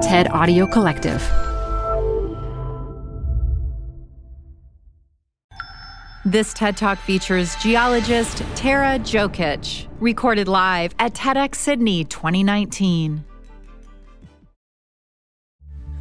TED Audio Collective. This TED Talk features geologist Tara Djokic, recorded live at TEDx Sydney 2019.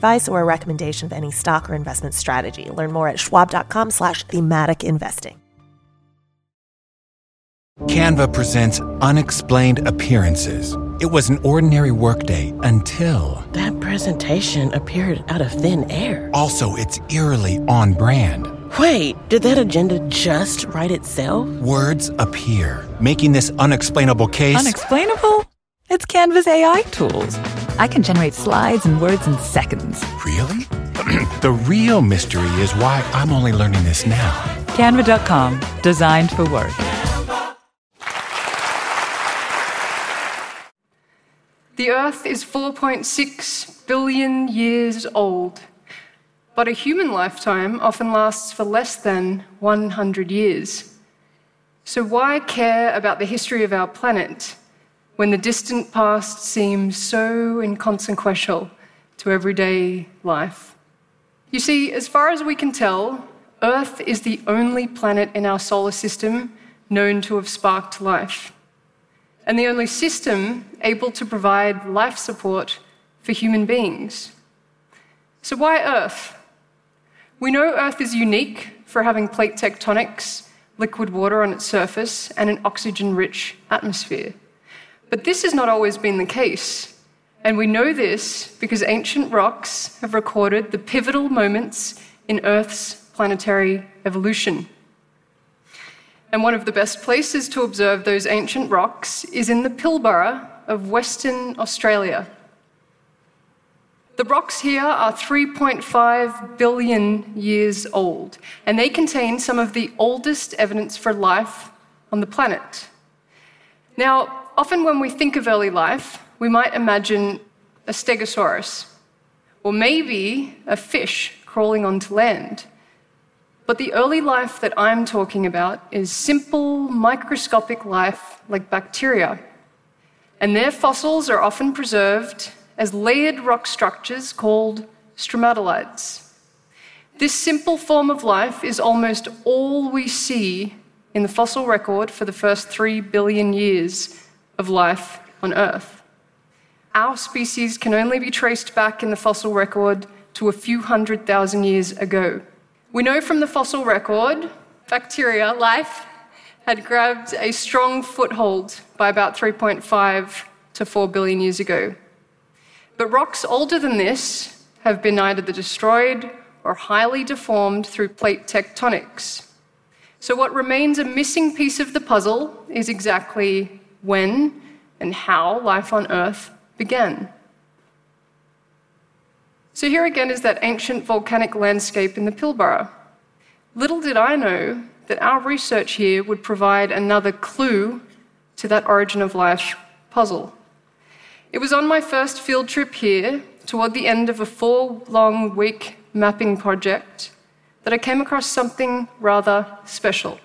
advice or a recommendation of any stock or investment strategy. Learn more at schwab.com slash thematic investing. Canva presents Unexplained Appearances. It was an ordinary workday until. That presentation appeared out of thin air. Also, it's eerily on brand. Wait, did that agenda just write itself? Words appear, making this unexplainable case. Unexplainable? It's Canva's AI tools. I can generate slides and words in seconds. Really? the real mystery is why I'm only learning this now. Canva.com, designed for work. The Earth is 4.6 billion years old, but a human lifetime often lasts for less than 100 years. So, why care about the history of our planet when the distant past seems so inconsequential to everyday life? You see, as far as we can tell, Earth is the only planet in our solar system known to have sparked life and the only system able to provide life support for human beings. So, why Earth? We know Earth is unique for having plate tectonics, liquid water on its surface, and an oxygen rich atmosphere. But this has not always been the case. And we know this because ancient rocks have recorded the pivotal moments in Earth's planetary evolution. And one of the best places to observe those ancient rocks is in the Pilbara of Western Australia. The rocks here are 3.5 billion years old, and they contain some of the oldest evidence for life on the planet. Now, often when we think of early life, we might imagine a stegosaurus, or maybe a fish crawling onto land. But the early life that I'm talking about is simple, microscopic life like bacteria. And their fossils are often preserved as layered rock structures called stromatolites. This simple form of life is almost all we see in the fossil record for the first three billion years of life on Earth. Our species can only be traced back in the fossil record to a few hundred thousand years ago. We know from the fossil record, bacteria, life, had grabbed a strong foothold by about 3.5 to 4 billion years ago. But rocks older than this have been either destroyed or highly deformed through plate tectonics. So, what remains a missing piece of the puzzle is exactly when and how life on Earth began. So here again is that ancient volcanic landscape in the Pilbara. Little did I know that our research here would provide another clue to that origin of life puzzle. It was on my first field trip here, toward the end of a four long week mapping project, that I came across something rather special.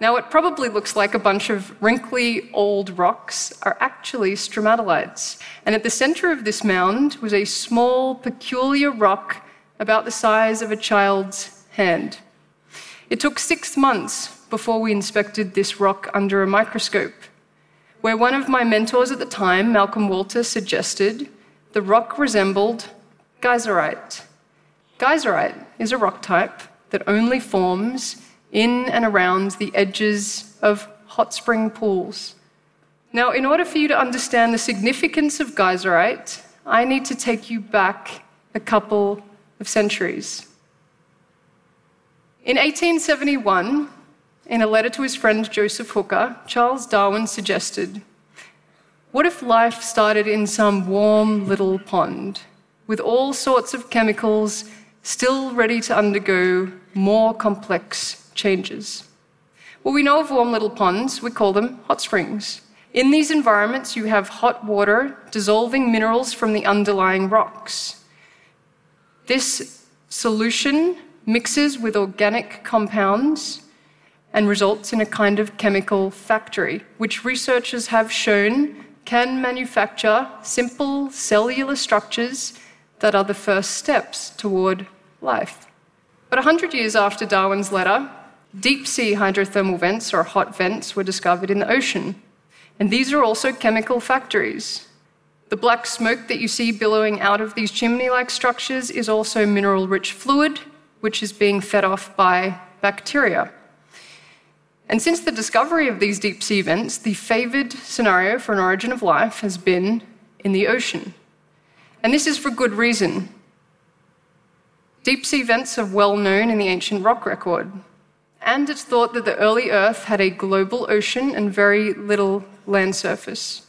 Now, what probably looks like a bunch of wrinkly old rocks are actually stromatolites. And at the center of this mound was a small, peculiar rock about the size of a child's hand. It took six months before we inspected this rock under a microscope, where one of my mentors at the time, Malcolm Walter, suggested the rock resembled geyserite. Geyserite is a rock type that only forms in and around the edges of hot spring pools. Now, in order for you to understand the significance of geyserite, I need to take you back a couple of centuries. In 1871, in a letter to his friend Joseph Hooker, Charles Darwin suggested What if life started in some warm little pond with all sorts of chemicals still ready to undergo more complex changes? Well, we know of warm little ponds, we call them hot springs. In these environments, you have hot water dissolving minerals from the underlying rocks. This solution mixes with organic compounds and results in a kind of chemical factory, which researchers have shown can manufacture simple cellular structures that are the first steps toward life. But 100 years after Darwin's letter, deep sea hydrothermal vents, or hot vents, were discovered in the ocean. And these are also chemical factories. The black smoke that you see billowing out of these chimney like structures is also mineral rich fluid, which is being fed off by bacteria. And since the discovery of these deep sea vents, the favored scenario for an origin of life has been in the ocean. And this is for good reason. Deep sea vents are well known in the ancient rock record. And it's thought that the early Earth had a global ocean and very little land surface.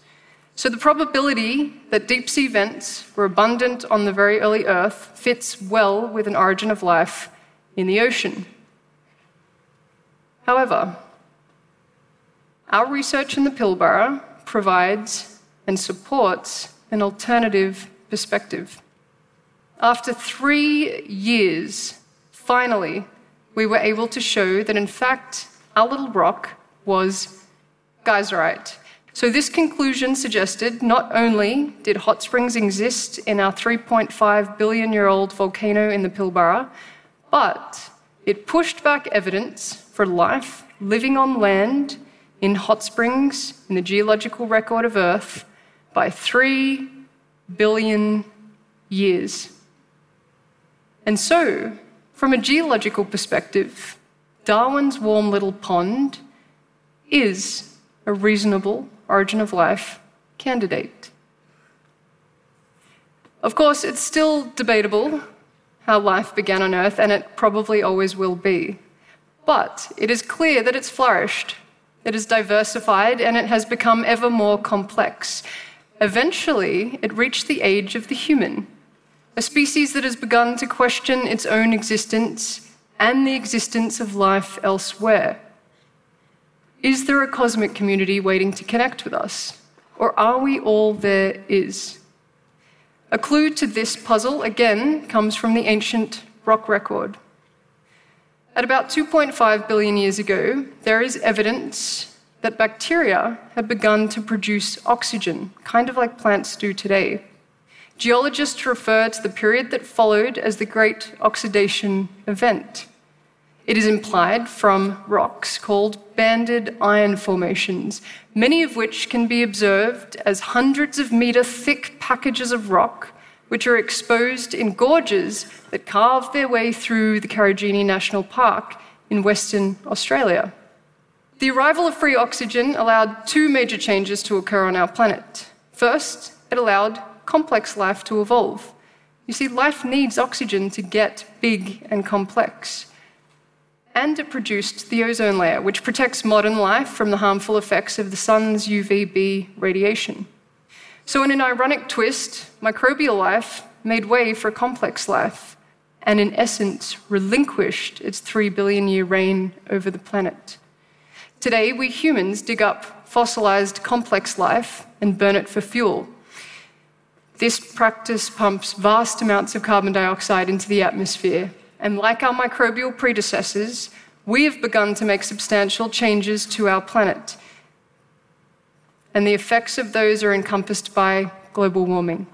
So the probability that deep sea vents were abundant on the very early Earth fits well with an origin of life in the ocean. However, our research in the Pilbara provides and supports an alternative perspective. After three years, finally, we were able to show that in fact our little rock was geyserite. So, this conclusion suggested not only did hot springs exist in our 3.5 billion year old volcano in the Pilbara, but it pushed back evidence for life living on land in hot springs in the geological record of Earth by 3 billion years. And so, from a geological perspective, Darwin's warm little pond is a reasonable origin of life candidate. Of course, it's still debatable how life began on Earth, and it probably always will be. But it is clear that it's flourished, it is diversified, and it has become ever more complex. Eventually, it reached the age of the human, a species that has begun to question its own existence and the existence of life elsewhere. Is there a cosmic community waiting to connect with us? Or are we all there is? A clue to this puzzle, again, comes from the ancient rock record. At about 2.5 billion years ago, there is evidence that bacteria had begun to produce oxygen, kind of like plants do today. Geologists refer to the period that followed as the Great Oxidation Event. It is implied from rocks called banded iron formations, many of which can be observed as hundreds of meter thick packages of rock which are exposed in gorges that carve their way through the Karijini National Park in Western Australia. The arrival of free oxygen allowed two major changes to occur on our planet. First, it allowed complex life to evolve. You see, life needs oxygen to get big and complex. And it produced the ozone layer, which protects modern life from the harmful effects of the sun's UVB radiation. So, in an ironic twist, microbial life made way for complex life, and in essence, relinquished its three billion year reign over the planet. Today, we humans dig up fossilized complex life and burn it for fuel, this practice pumps vast amounts of carbon dioxide into the atmosphere, and like our microbial predecessors, we have begun to make substantial changes to our planet. And the effects of those are encompassed by global warming.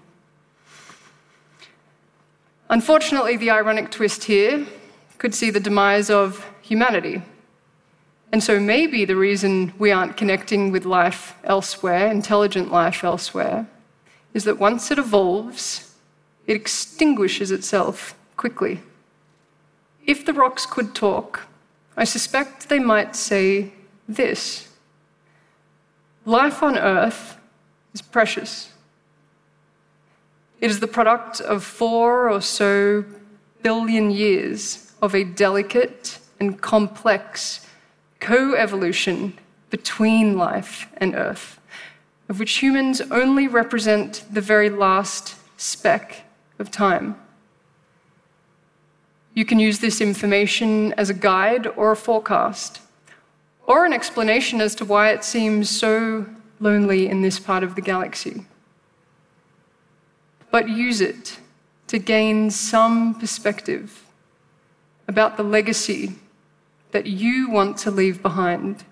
Unfortunately, the ironic twist here could see the demise of humanity. And so maybe the reason we aren't connecting with life elsewhere, intelligent life elsewhere, is that once it evolves, it extinguishes itself quickly. If the rocks could talk, I suspect they might say this Life on Earth is precious. It is the product of four or so billion years of a delicate and complex co evolution between life and Earth. Of which humans only represent the very last speck of time. You can use this information as a guide or a forecast, or an explanation as to why it seems so lonely in this part of the galaxy. But use it to gain some perspective about the legacy that you want to leave behind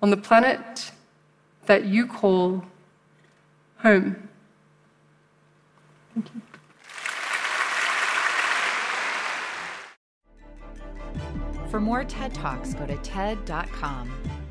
on the planet that you call home. Thank you. For more TED Talks, go to TED.com.